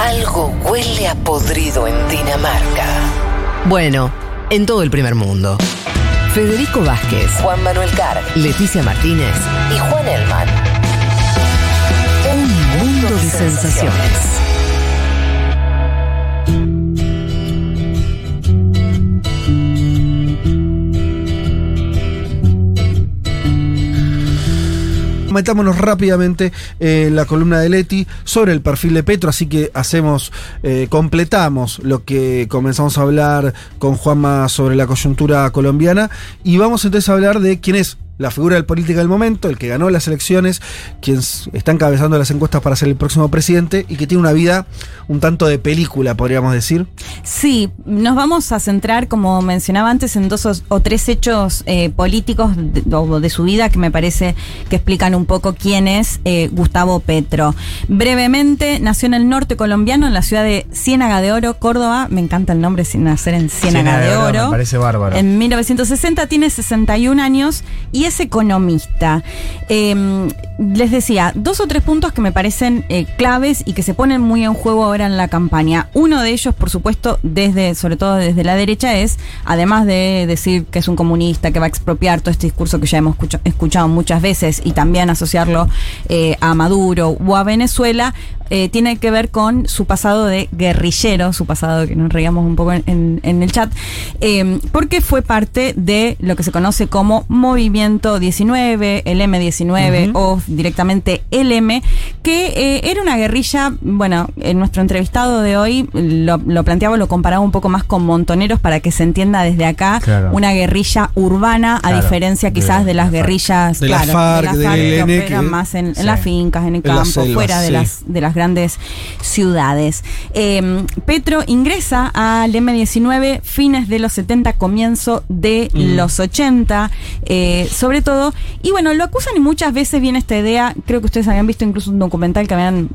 Algo huele a podrido en Dinamarca. Bueno, en todo el primer mundo. Federico Vázquez, Juan Manuel Carr Leticia Martínez, y Juan Elman. un mundo de sensaciones. Metámonos rápidamente en la columna de Leti sobre el perfil de Petro, así que hacemos, eh, completamos lo que comenzamos a hablar con Juanma sobre la coyuntura colombiana y vamos entonces a hablar de quién es la figura del político del momento, el que ganó las elecciones, quien está encabezando las encuestas para ser el próximo presidente y que tiene una vida un tanto de película, podríamos decir. Sí, nos vamos a centrar, como mencionaba antes, en dos o, o tres hechos eh, políticos de, o de su vida que me parece que explican un poco quién es eh, Gustavo Petro. Brevemente, nació en el norte colombiano, en la ciudad de Ciénaga de Oro, Córdoba. Me encanta el nombre, sin nacer en Ciénaga, de, Oro. Me parece bárbaro. En 1960 tiene 61 años y es economista. Eh, les decía, dos o tres puntos que me parecen eh, claves y que se ponen muy en juego ahora en la campaña. Uno de ellos, por supuesto, desde, sobre todo desde la derecha, es, además de decir que es un comunista, que va a expropiar todo este discurso que ya hemos escucha- escuchado muchas veces y también asociarlo eh, a Maduro o a Venezuela, eh, tiene que ver con su pasado de guerrillero, su pasado que nos reíamos un poco en, en- en el chat, eh, porque fue parte de lo que se conoce como Movimiento 19, el M19 o directamente el M, que eh, era una guerrilla, bueno, en nuestro entrevistado de hoy lo, lo planteaba, lo comparaba un poco más con montoneros para que se entienda desde acá, Claro. una guerrilla urbana, a diferencia quizás de, la las FARC. guerrillas, De la claro, FARC, del que operan que- más en, en Sí. las fincas, en el En campo, fuera de sí. las de las grandes ciudades. Eh, Petro ingresa al M19 fines de los 70, comienzo de Mm. los 80, eh, sobre todo. Y bueno, lo acusan y muchas veces viene esta idea, creo que ustedes habían visto incluso un documental que habían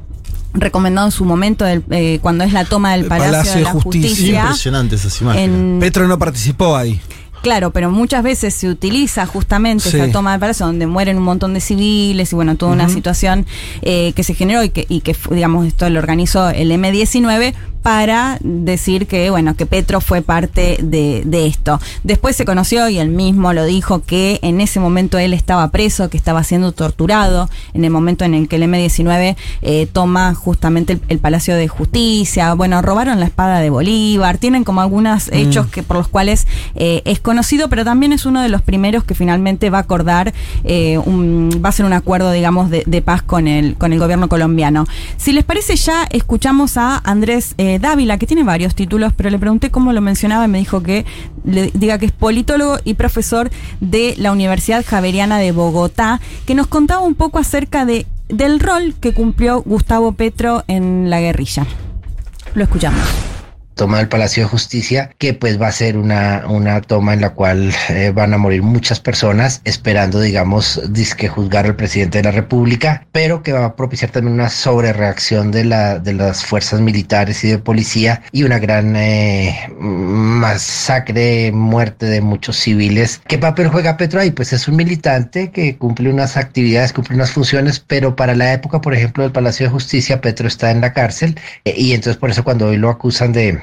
recomendado en su momento del, eh, cuando es la toma del El Palacio, Palacio de de la Justicia. Justicia. Impresionante esas imágenes. en- Petro no participó ahí. Claro, pero muchas veces se utiliza justamente Sí. esa toma de palacio donde mueren un montón de civiles y bueno, toda una situación eh, que se generó y que, y que digamos, esto lo organizó el M19 para decir que, bueno, que Petro fue parte de, de esto. Después se conoció y él mismo lo dijo que en ese momento él estaba preso, que estaba siendo torturado, en el momento en el que el M19 eh, toma justamente el, el Palacio de Justicia, bueno, robaron la espada de Bolívar, tienen como algunos hechos que por los cuales eh, es conocido, pero también es uno de los primeros que finalmente va a acordar, eh, un- va a ser un acuerdo, digamos, de, de paz con el, con el gobierno colombiano. Si les parece, ya escuchamos a Andrés eh, Dávila, que tiene varios títulos, pero le pregunté cómo lo mencionaba y me dijo que le diga que es politólogo y profesor de la Universidad Javeriana de Bogotá, que nos contaba un poco acerca de, del rol que cumplió Gustavo Petro en la guerrilla. Lo escuchamos. Toma del Palacio de Justicia, que pues va a ser una, una toma en la cual eh, van a morir muchas personas esperando, digamos, disque juzgar al presidente de la República, pero que va a propiciar también una sobrereacción de, la, de las fuerzas militares y de policía y una gran eh, masacre, muerte de muchos civiles. ¿Qué papel juega Petro ahí? Pues es un militante que cumple unas actividades, cumple unas funciones, pero para la época, por ejemplo, del Palacio de Justicia, Petro está en la cárcel eh, y entonces por eso cuando hoy lo acusan de,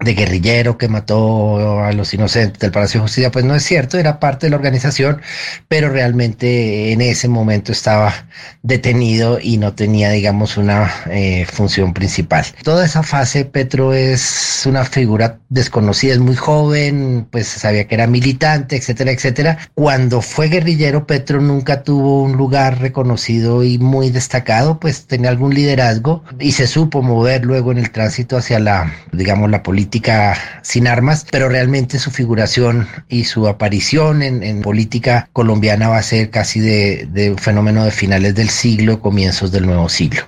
de guerrillero que mató a los inocentes del Palacio de Justicia, pues no es cierto, era parte de la organización, pero realmente en ese momento estaba detenido y no tenía, digamos, una eh, función principal. Toda esa fase, Petro es una figura desconocida, es muy joven, pues sabía que era militante, etcétera, etcétera. Cuando fue guerrillero, Petro nunca tuvo un lugar reconocido y muy destacado, pues tenía algún liderazgo y se supo mover luego en el tránsito hacia la, digamos, la política sin armas, pero realmente su figuración y su aparición en, en política colombiana va a ser casi de, de un fenómeno de finales del siglo, comienzos del nuevo siglo.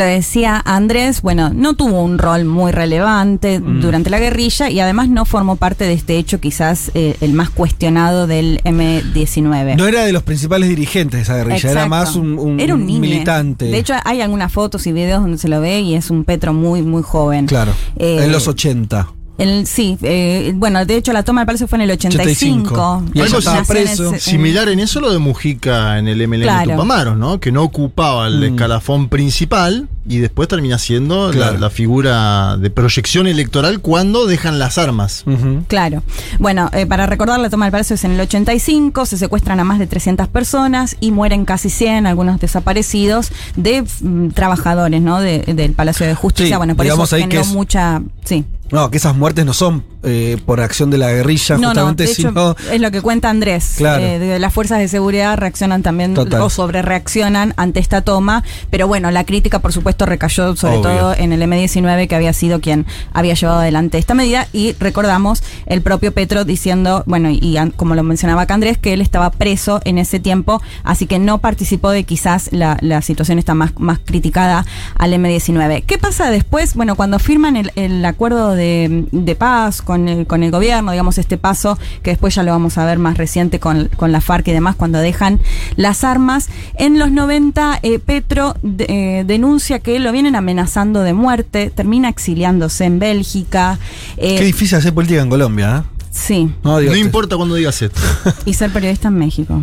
Lo decía Andrés, bueno, no tuvo un rol muy relevante durante la guerrilla y además no formó parte de este hecho quizás eh, el más cuestionado del M19. No era de los principales dirigentes de esa guerrilla, era más un, un Era un niño. militante. De hecho, hay algunas fotos y videos donde se lo ve y es un Petro muy, muy joven. claro, Eh, en los 80. El, sí, eh, bueno, de hecho la toma del Palacio fue en el 85. 85. Y Algo estaba preso. en- Similar en eso lo de Mujica en el MLN Claro. Tupamaros, ¿no? Que no ocupaba el Mm. escalafón principal y después termina siendo la- Claro. la, figura de proyección electoral cuando dejan las armas. Claro. Bueno, eh, para recordar, la toma del Palacio es en el 85, se secuestran a más de 300 personas y mueren casi 100, algunos desaparecidos, de mm, trabajadores, ¿no? De- del Palacio de Justicia. Sí, bueno, por eso ahí que generó es- mucha... Sí. No, que esas muertes no son eh, por acción de la guerrilla, No, no, justamente, hecho, sino. es lo que cuenta Andrés. Claro. Eh, de las fuerzas de seguridad reaccionan también Total. o sobre reaccionan ante esta toma, pero bueno, la crítica por supuesto recayó sobre Obvio. todo en el M19 que había sido quien había llevado adelante esta medida y recordamos el propio Petro diciendo, bueno, y, como lo mencionaba acá Andrés, que él estaba preso en ese tiempo, así que no participó de quizás la, la situación está más, más criticada al M19. ¿Qué pasa después? Bueno, cuando firman el, el acuerdo de, de paz con el, con el gobierno, digamos, este paso que después ya lo vamos a ver más reciente con, con la FARC y demás, cuando dejan las armas. En los 90, eh, Petro de- eh, denuncia que lo vienen amenazando de muerte, termina exiliándose en Bélgica. eh, Qué difícil hacer política en Colombia, ¿eh? Sí, No, No importa cuando digas esto. y ser periodista en México.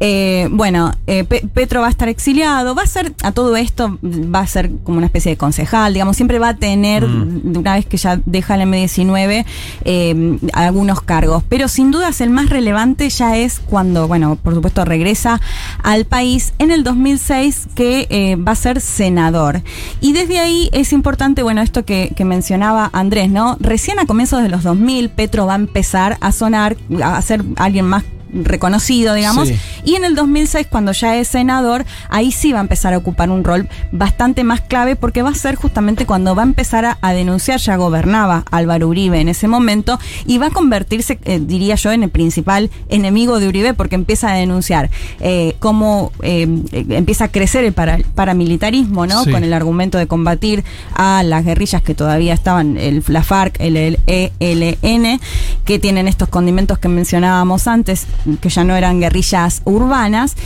Eh, bueno, eh, Pe- Petro va a estar exiliado, va a ser, a todo esto, va a ser como una especie de concejal, digamos, siempre va a tener, Mm. una vez que ya deja el M19, eh, algunos cargos. Pero sin dudas el más relevante ya es cuando, bueno, por supuesto regresa al país en el 2006, que eh, va a ser senador. Y desde ahí es importante, bueno, esto que, que mencionaba Andrés, ¿no? Recién a comienzos de los 2000, Petro va a empezar a sonar, a ser alguien más reconocido, digamos, Sí. y en el 2006, cuando ya es senador, ahí sí va a empezar a ocupar un rol bastante más clave porque va a ser justamente cuando va a empezar a, a denunciar, ya gobernaba Álvaro Uribe en ese momento, y va a convertirse, eh, diría yo, en el principal enemigo de Uribe porque empieza a denunciar eh, cómo eh, empieza a crecer el para- paramilitarismo, ¿no? Sí. Con el argumento de combatir a las guerrillas que todavía estaban, el, la FARC, el, el ELN, que tienen estos condimentos que mencionábamos antes, que ya no eran guerrillas urbanas.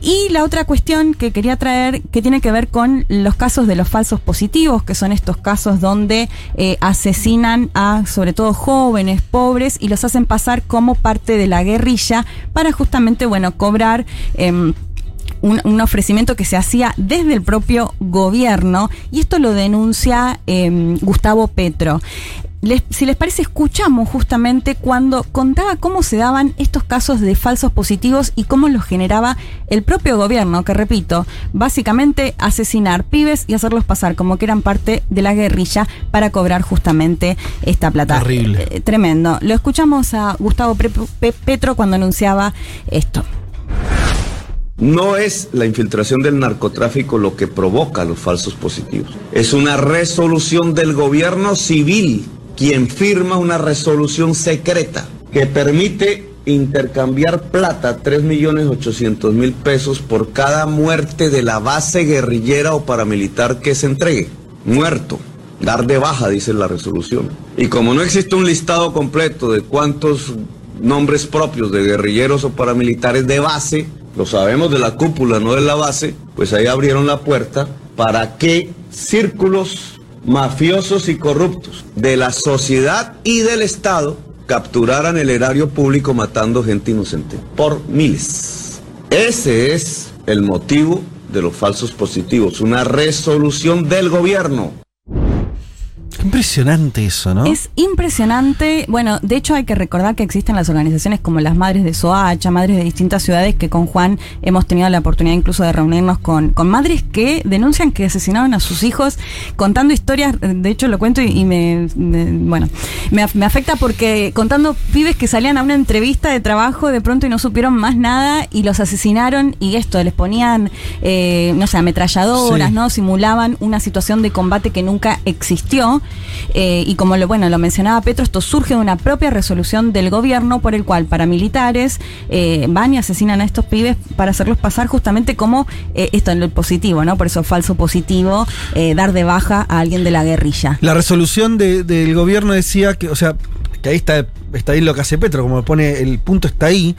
Y la otra cuestión que quería traer, que tiene que ver con los casos de los falsos positivos, que son estos casos donde eh, asesinan a sobre todo jóvenes, pobres, y los hacen pasar como parte de la guerrilla para justamente, bueno, cobrar... em, un, un ofrecimiento que se hacía desde el propio gobierno y esto lo denuncia eh, Gustavo Petro. Les- si les parece, escuchamos justamente cuando contaba cómo se daban estos casos de falsos positivos y cómo los generaba el propio gobierno, que repito, básicamente asesinar pibes y hacerlos pasar como que eran parte de la guerrilla para cobrar justamente esta plata. Terrible. Eh, tremendo. Lo escuchamos a Gustavo Pre- Pe- Petro cuando anunciaba esto. No es la infiltración del narcotráfico lo que provoca los falsos positivos. Es una resolución del gobierno civil quien firma una resolución secreta que permite intercambiar plata, 3.800.000 pesos por cada muerte de la base guerrillera o paramilitar que se entregue. Muerto. Dar de baja, dice la resolución. Y como no existe un listado completo de cuántos nombres propios de guerrilleros o paramilitares de base, lo sabemos de la cúpula, no de la base, pues ahí abrieron la puerta para que círculos mafiosos y corruptos de la sociedad y del Estado capturaran el erario público matando gente inocente por miles. Ese es el motivo de los falsos positivos, una resolución del gobierno. Qué impresionante eso, ¿no? Es impresionante. Bueno, de hecho hay que recordar que existen las organizaciones como las Madres de Soacha, Madres de distintas ciudades, que con Juan hemos tenido la oportunidad incluso de reunirnos con, con madres que denuncian que asesinaron a sus hijos contando historias. De hecho lo cuento y, y me, me- bueno, me, me afecta porque contando pibes que salían a una entrevista de trabajo de pronto y no supieron más nada y los asesinaron y esto, les ponían, eh, no sé, ametralladoras, Sí. ¿no? Simulaban una situación de combate que nunca existió. Eh, y como lo, bueno, lo mencionaba Petro, esto surge de una propia resolución del gobierno por el cual paramilitares eh, van y asesinan a estos pibes para hacerlos pasar justamente como eh, esto en lo positivo, ¿no? Por eso falso positivo, dar de baja a alguien de la guerrilla. La resolución de- del gobierno decía que, o sea, que ahí está, ahí lo que hace Petro, como pone, el punto está ahí,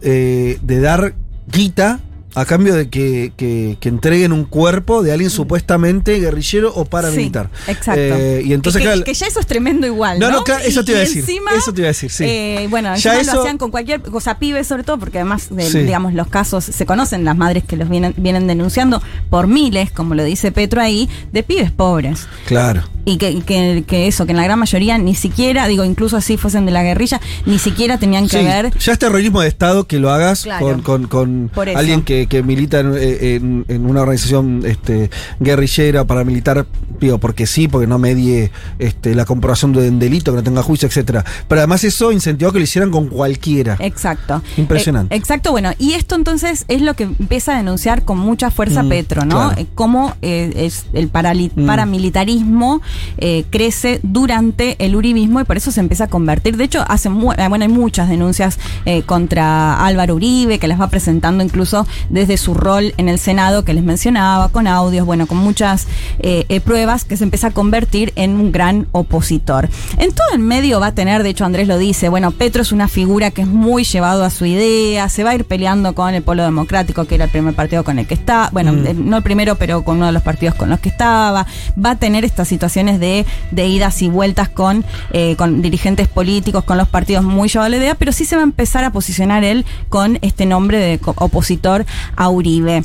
de dar guita A cambio de que, que- que entreguen un cuerpo de alguien supuestamente guerrillero o paramilitar. Sí, exacto. Eh, y entonces, que, claro, que ya eso es tremendo igual. No, No, no, claro, eso te iba a decir, Encima, eso te iba a decir, sí. eh, bueno, Ya eso- lo hacían con cualquier cosa, pibes sobre todo, porque además, de, Sí. digamos, los casos se conocen, las madres que los vienen, vienen denunciando por miles, como lo dice Petro ahí, de pibes pobres. claro. Y que, y que, que eso, que en la gran mayoría ni siquiera, digo, incluso así fuesen de la guerrilla, ni siquiera tenían que Sí, ver. ya es terrorismo de Estado que lo hagas Claro. con, alguien que, que milita en, eh, en- en una organización este, guerrillera, paramilitar, digo, porque sí, porque no medie este, la comprobación de un delito, que no tenga juicio, etcétera. Pero además eso incentivó que lo hicieran con cualquiera. Exacto. Impresionante. Eh, exacto, bueno, y esto entonces es lo que empieza a denunciar con mucha fuerza Mm, Petro, ¿no? claro. Eh, Cómo eh, es el Mm. paramilitarismo eh, crece durante el uribismo y por eso se empieza a convertir. De hecho, hace eh, bueno, hay muchas denuncias eh, contra Álvaro Uribe, que las va presentando incluso desde su rol en el Senado, que les mencionaba, con audios, bueno, con muchas eh, pruebas, que se empieza a convertir en un gran opositor. En todo el medio va a tener, de hecho Andrés lo dice, bueno, Petro es una figura que es muy llevado a su idea, se va a ir peleando con el Polo Democrático, que era el primer partido con el que está, bueno, Mm. no el primero, pero con uno de los partidos con los que estaba, va a tener estas de, idas y vueltas con, eh, con dirigentes políticos, con los partidos muy llevados a la idea, pero sí se va a empezar a posicionar él con este nombre de opositor a Uribe.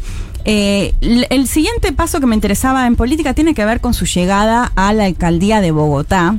Eh, el siguiente paso que me interesaba en política tiene que ver con su llegada a la alcaldía de Bogotá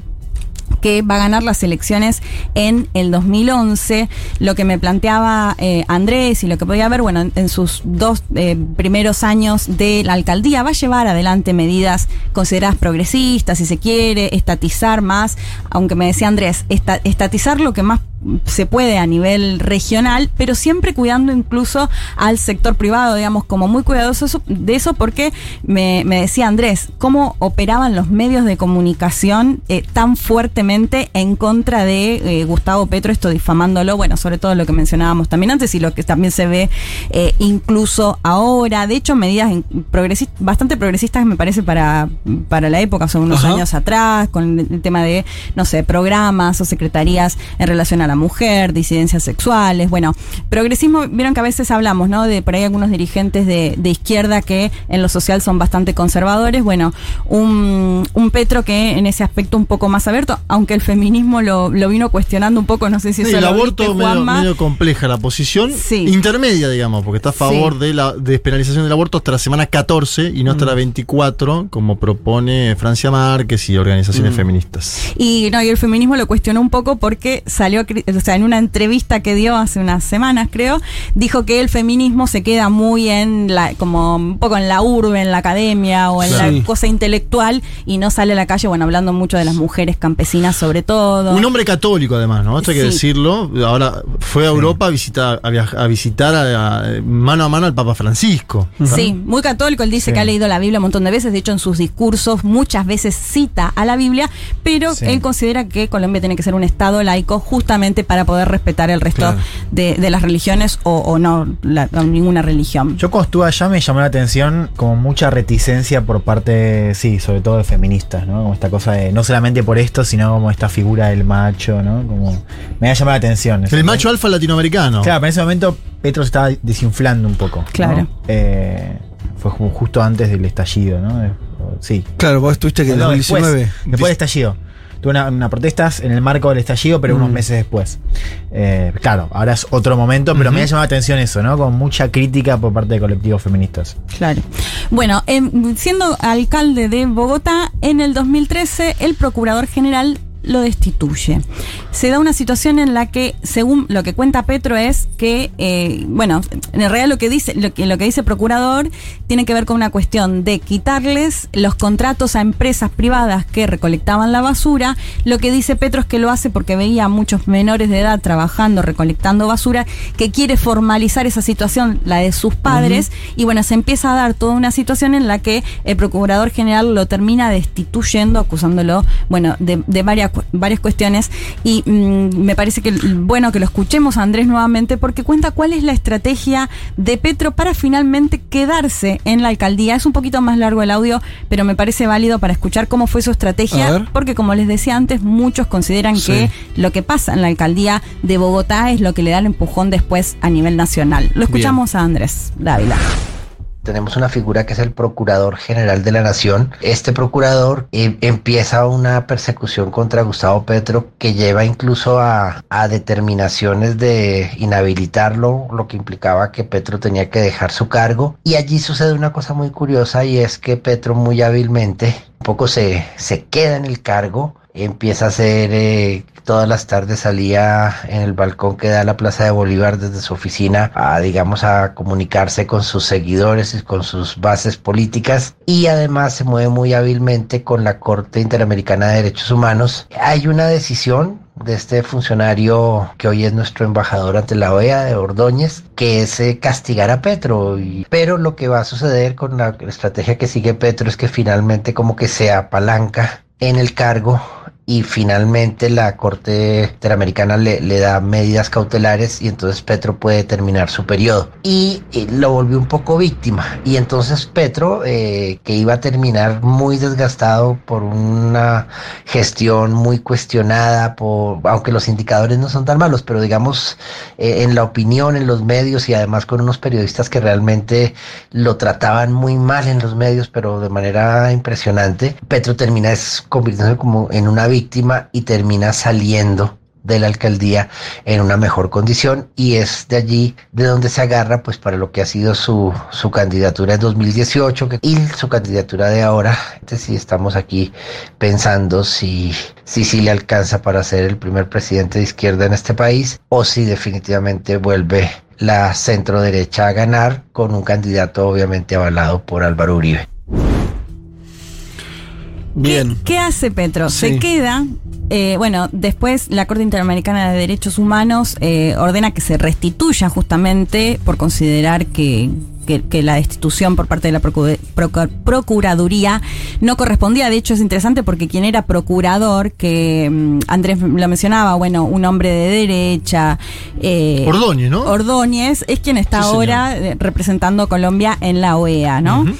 que va a ganar las elecciones en el 2011. Lo que me planteaba eh, Andrés y lo que podía ver, bueno, en, sus dos eh, primeros años de la alcaldía, va a llevar adelante medidas consideradas progresistas, si se quiere, estatizar más, aunque me decía Andrés, esta- estatizar lo que más se puede a nivel regional, pero siempre cuidando incluso al sector privado, digamos, como muy cuidadoso de eso, porque me, me decía Andrés, cómo operaban los medios de comunicación eh, tan fuertemente en contra de eh, Gustavo Petro, esto difamándolo, bueno, sobre todo lo que mencionábamos también antes y lo que también se ve eh, incluso ahora. De hecho, medidas in- progresis- bastante progresistas me parece para, para la época, son unos Ajá. años atrás, con el tema de, no sé, programas o secretarías en relación a la mujer, disidencias sexuales. Bueno, progresismo, vieron que a veces hablamos, ¿no? De por ahí algunos dirigentes de, de izquierda que en lo social son bastante conservadores. Bueno, un, un Petro que en ese aspecto un poco más abierto, aunque el feminismo lo, lo vino cuestionando un poco, no sé si Sí, eso el lo aborto viste, medio, compleja la posición Sí. intermedia, digamos, porque está a favor Sí. de la despenalización del aborto hasta la semana 14 y no hasta la Mm. 24, como propone Francia Márquez y organizaciones Mm. feministas. Y no, y el feminismo lo cuestionó un poco porque salió, a o sea, en una entrevista que dio hace unas semanas, creo, dijo que el feminismo se queda muy en la, como un poco en la urbe, en la academia o en la cosa intelectual y no sale a la calle, bueno, hablando mucho de las mujeres campesinas sobre todo. Un hombre católico, además, ¿no? Esto hay que Sí. decirlo. Ahora fue a Europa a visitar, a, visitar a- a- mano a mano al Papa Francisco. Sí, muy católico. Él dice Sí. que ha leído la Biblia un montón de veces. De hecho, en sus discursos muchas veces cita a la Biblia, pero Sí. él considera que Colombia tiene que ser un Estado laico justamente para poder respetar el resto Claro. de, de las religiones o, o no la- ninguna religión. Yo cuando estuve allá me llamó la atención como mucha reticencia por parte, sí, sobre todo de feministas, ¿no? Como esta cosa de, no solamente por esto, sino como esta figura del macho, ¿no? Como, me ha llamado la atención. El macho alfa latinoamericano. Claro, pero en ese momento Petro se estaba desinflando un poco. ¿no? Claro. Eh, fue como justo antes del estallido, ¿no? Eh, Sí. Claro, vos estuviste que en No, 2019. Después, después del estallido. Una protestas en el marco del estallido, pero unos Mm. meses después. Eh, claro, ahora es otro momento, pero me ha llamado la atención eso, ¿no? Con mucha crítica por parte de colectivos feministas. Claro. Bueno, em, siendo alcalde de Bogotá, en el 2013 el procurador general lo destituye. Se da una situación en la que, según lo que cuenta Petro, es que, eh, bueno, en realidad lo que dice, lo que, lo que dice procurador tiene que ver con una cuestión de quitarles los contratos a empresas privadas que recolectaban la basura. Lo que dice Petro es que lo hace porque veía a muchos menores de edad trabajando, recolectando basura, que quiere formalizar esa situación, la de sus padres, y bueno, se empieza a dar toda una situación en la que el procurador general lo termina destituyendo, acusándolo, bueno, de, de varias varias cuestiones y mm, me parece que bueno que lo escuchemos a Andrés nuevamente porque cuenta cuál es la estrategia de Petro para finalmente quedarse en la alcaldía. Es un poquito más largo el audio, pero me parece válido para escuchar cómo fue su estrategia, porque como les decía antes, muchos consideran Sí. que lo que pasa en la alcaldía de Bogotá es lo que le da el empujón después a nivel nacional. Lo escuchamos a Andrés Dávila. Tenemos una figura que es el Procurador General de la Nación. Este procurador eh, empieza una persecución contra Gustavo Petro que lleva incluso a, determinaciones de inhabilitarlo, lo que implicaba que Petro tenía que dejar su cargo. Y allí sucede una cosa muy curiosa y es que Petro muy hábilmente un poco se, se queda en el cargo, empieza a hacer, eh, todas las tardes salía en el balcón que da la Plaza de Bolívar desde su oficina a, digamos, a comunicarse con sus seguidores y con sus bases políticas y además se mueve muy hábilmente con la Corte Interamericana de Derechos Humanos. Hay una decisión de este funcionario que hoy es nuestro embajador ante la OEA de Ordóñez, que es eh, castigar a Petro. Pero lo que va a suceder con la estrategia que sigue Petro es que finalmente como que se apalanca en el cargo y finalmente la Corte Interamericana le, le da medidas cautelares y entonces Petro puede terminar su periodo. Y, eh, lo volvió un poco víctima. Y entonces Petro, eh, que iba a terminar muy desgastado por una gestión muy cuestionada, por, aunque los indicadores no son tan malos, pero digamos eh, en la opinión, en los medios y además con unos periodistas que realmente lo trataban muy mal en los medios, pero de manera impresionante, Petro termina convirtiéndose como en una víctima y termina saliendo de la alcaldía en una mejor condición y es de allí de donde se agarra pues para lo que ha sido su, su candidatura en 2018 que- y su candidatura de ahora. Entonces sí estamos aquí pensando si, si, si le alcanza para ser el primer presidente de izquierda en este país o si definitivamente vuelve la centro derecha a ganar con un candidato obviamente avalado por Álvaro Uribe. Bien. ¿Qué, qué hace Petro? Sí. Se queda. eh, bueno, después la Corte Interamericana de Derechos Humanos eh, ordena que se restituya justamente por considerar que, que- que la destitución por parte de la procu- procu- Procuraduría no correspondía. De hecho, es interesante porque quien era procurador, que mm, Andrés lo mencionaba, bueno, un hombre de derecha. eh, Ordóñez, ¿no? Ordóñez es quien está Sí, ahora eh, representando a Colombia en la OEA, ¿no? Ujú.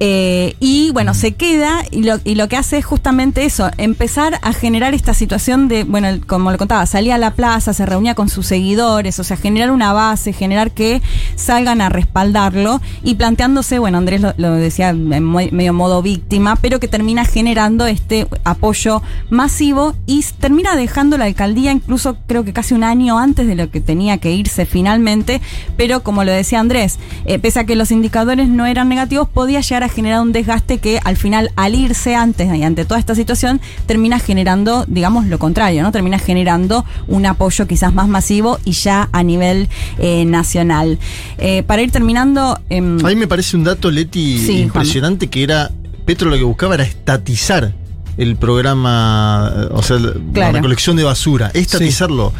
Eh, y bueno, se queda y lo, y lo que hace es justamente eso, empezar a generar esta situación de, bueno, como le contaba, salía a la plaza, se reunía con sus seguidores, o sea, generar una base, generar que salgan a respaldarlo y planteándose, bueno, Andrés lo, lo decía en medio modo víctima, pero que termina generando este apoyo masivo y termina dejando la alcaldía incluso creo que casi un año antes de lo que tenía que irse finalmente, pero como lo decía Andrés, eh, pese a que los indicadores no eran negativos, podía llegar a generar un desgaste que al final al irse antes y ante toda esta situación termina generando, digamos, lo contrario, ¿no? Termina generando un apoyo quizás más masivo y ya a nivel eh, nacional. Eh, para ir terminando... em, A mí me parece un dato, Leti, Sí, impresionante, que era, Petro lo que buscaba era estatizar el programa, eh, o sea, la recolección de basura, estatizarlo.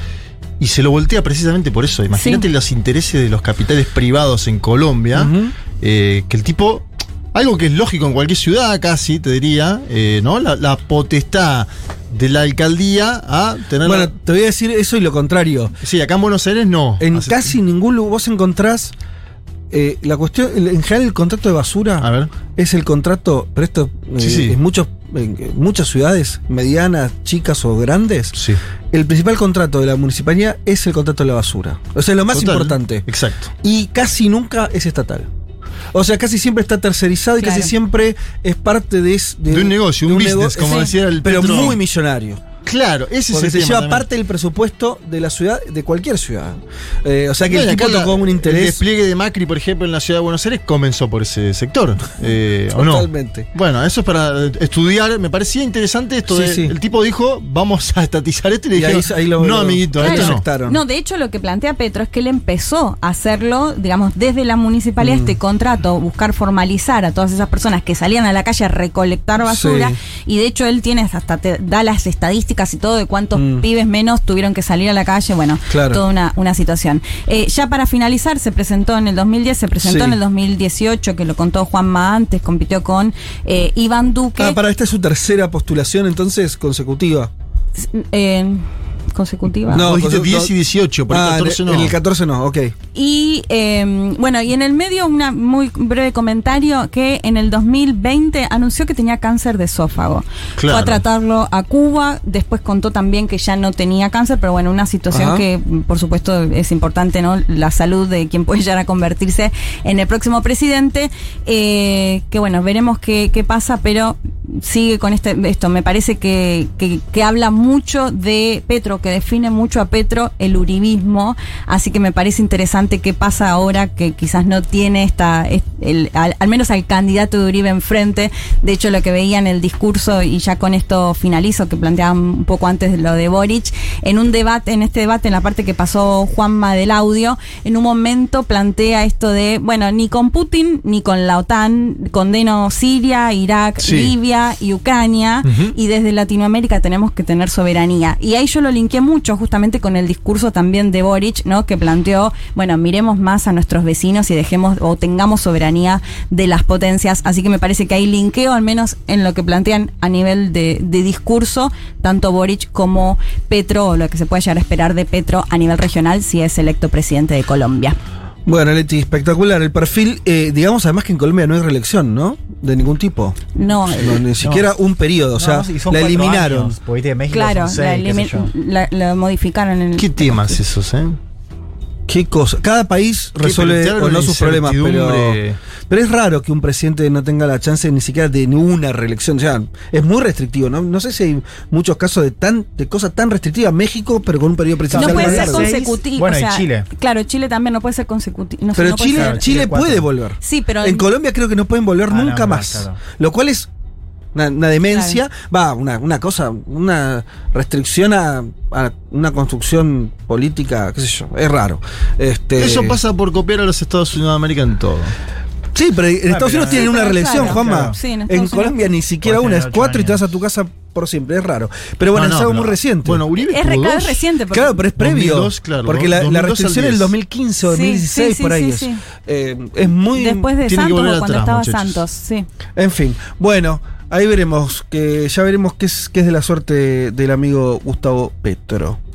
Y se lo voltea precisamente por eso. Imagínate Sí. los intereses de los capitales privados en Colombia, eh, que el tipo, algo que es lógico en cualquier ciudad casi, te diría, eh, ¿no? La, la potestad de la alcaldía a tener... Bueno, te voy a decir eso y lo contrario. sí, acá en Buenos Aires no. En Hace- casi ningún lugar vos encontrás eh, la cuestión, en general el contrato de basura A ver. es el contrato, pero esto eh, Sí, sí. en muchos, en muchas ciudades medianas, chicas o grandes, Sí. el principal contrato de la municipalidad es el contrato de la basura. O sea, lo más Total. importante. Exacto. Y casi nunca es estatal. O sea, casi siempre está tercerizado y Claro. casi siempre es parte de, es- De un negocio, un business, nego- como sí, decía el Pero Petro. muy millonario. Claro, ese Porque es se el tema lleva también. parte del presupuesto de la ciudad, de cualquier ciudad. Eh, o sea que No, el tipo la- tocó un El interés despliegue de Macri, por ejemplo, en la ciudad de Buenos Aires comenzó por ese sector. Eh, ¿O no? totalmente. Bueno, eso es para estudiar. Me parecía interesante esto Sí, de. sí. El tipo dijo, vamos a estatizar esto y le Y ahí- dijeron, ahí lo- no, amiguito, Claro. esto no. aceptaron. No, de hecho lo que plantea Petro es que él empezó a hacerlo, digamos, desde la municipalidad, Mm. este contrato, buscar formalizar a todas esas personas que salían a la calle a recolectar basura. Sí. Y de hecho él tiene hasta te da las estadísticas y todo de cuántos Mm. pibes menos tuvieron que salir a la calle. Bueno, Claro. toda una, una situación. Eh, ya para finalizar, se presentó en el 2010, se presentó Sí. en el 2018, que lo contó Juanma antes, compitió con eh, Iván Duque. Ah, para esta es su tercera postulación entonces consecutiva. eh, consecutiva. No, dijiste no, 10 y 18, por Ah, el 14 en, no. en el 14 no, ok. Y eh, bueno, y en el medio un muy breve comentario que en el 2020 anunció que tenía cáncer de esófago. Claro. Fue a tratarlo a Cuba, después contó también que ya no tenía cáncer, pero bueno, una situación Ajá. que por supuesto es importante, ¿no? La salud de quien puede llegar a convertirse en el próximo presidente. Eh, que bueno, veremos qué, qué pasa, pero sigue con este esto. Me parece que, que, que habla mucho de Petro, que define mucho a Petro el uribismo. Así que me parece interesante qué pasa ahora que quizás no tiene esta, es- el- al, al menos al candidato de Uribe enfrente. De hecho, lo que veía en el discurso, y ya con esto finalizo, que planteaban un poco antes de lo de Boric, en un debate, en este debate, en la parte que pasó Juanma del audio, en un momento plantea esto de, bueno, ni con Putin ni con la OTAN condeno Siria, Irak, Sí. Libia y Ucrania, y desde Latinoamérica tenemos que tener soberanía. Y ahí yo lo linké mucho justamente con el discurso también de Boric, ¿no? Que planteó, bueno, miremos más a nuestros vecinos y dejemos o tengamos soberanía de las potencias. Así que me parece que hay linkeo, al menos en lo que plantean a nivel de, de discurso, tanto Boric como Petro, o lo que se puede llegar a esperar de Petro a nivel regional si es electo presidente de Colombia. Bueno, Leti, espectacular. El perfil, eh, digamos además que en Colombia no hay reelección, ¿no? De ningún tipo. No, No, ni siquiera un periodo, o sea, No, la eliminaron. años, México claro, seis, la, modificaron en el... ¿Qué temas esos, eh? Qué cosa. Cada país resuelve o no sus problemas, pero, pero es raro que un presidente no tenga la chance ni siquiera de una reelección. O sea, es muy restrictivo, ¿no? No sé si hay muchos casos de tan de cosas tan restrictivas. México, pero con un periodo No presidencial puede más ser largo. consecutivo. Bueno, o y Chile. Claro, Chile también no puede ser consecutivo. No Pero no puede Chile, ser- Chile puede volver. Sí, pero En Colombia creo que no pueden volver Ah, no, nunca no, más. claro. Lo cual es una, una demencia. Va, una, una cosa, una restricción a, a una construcción política, qué sé yo. Es raro. Este, Eso pasa por copiar a los Estados Unidos de América en todo. Sí, pero en Estados pero- Unidos tienen una reelección, claro, Juanma. claro. Sí, en en Estados Colombia ni siquiera una, es cuatro y te vas a tu casa por siempre. Es raro. Pero bueno, No, no, es algo pero- muy reciente. Bueno, Uribe Es reciente. porque- Claro, pero es previo. 2002, claro, porque la, la 2002 al restricción en el 10. 2015 o Sí, 2016, sí, sí, por ahí sí, es. sí. Eh, es muy. Después de Tiene que Santos cuando atrás, estaba muchachos. Santos, sí. En fin. Bueno, ahí veremos. que Ya veremos qué es, qué es de la suerte del amigo Gustavo Petro.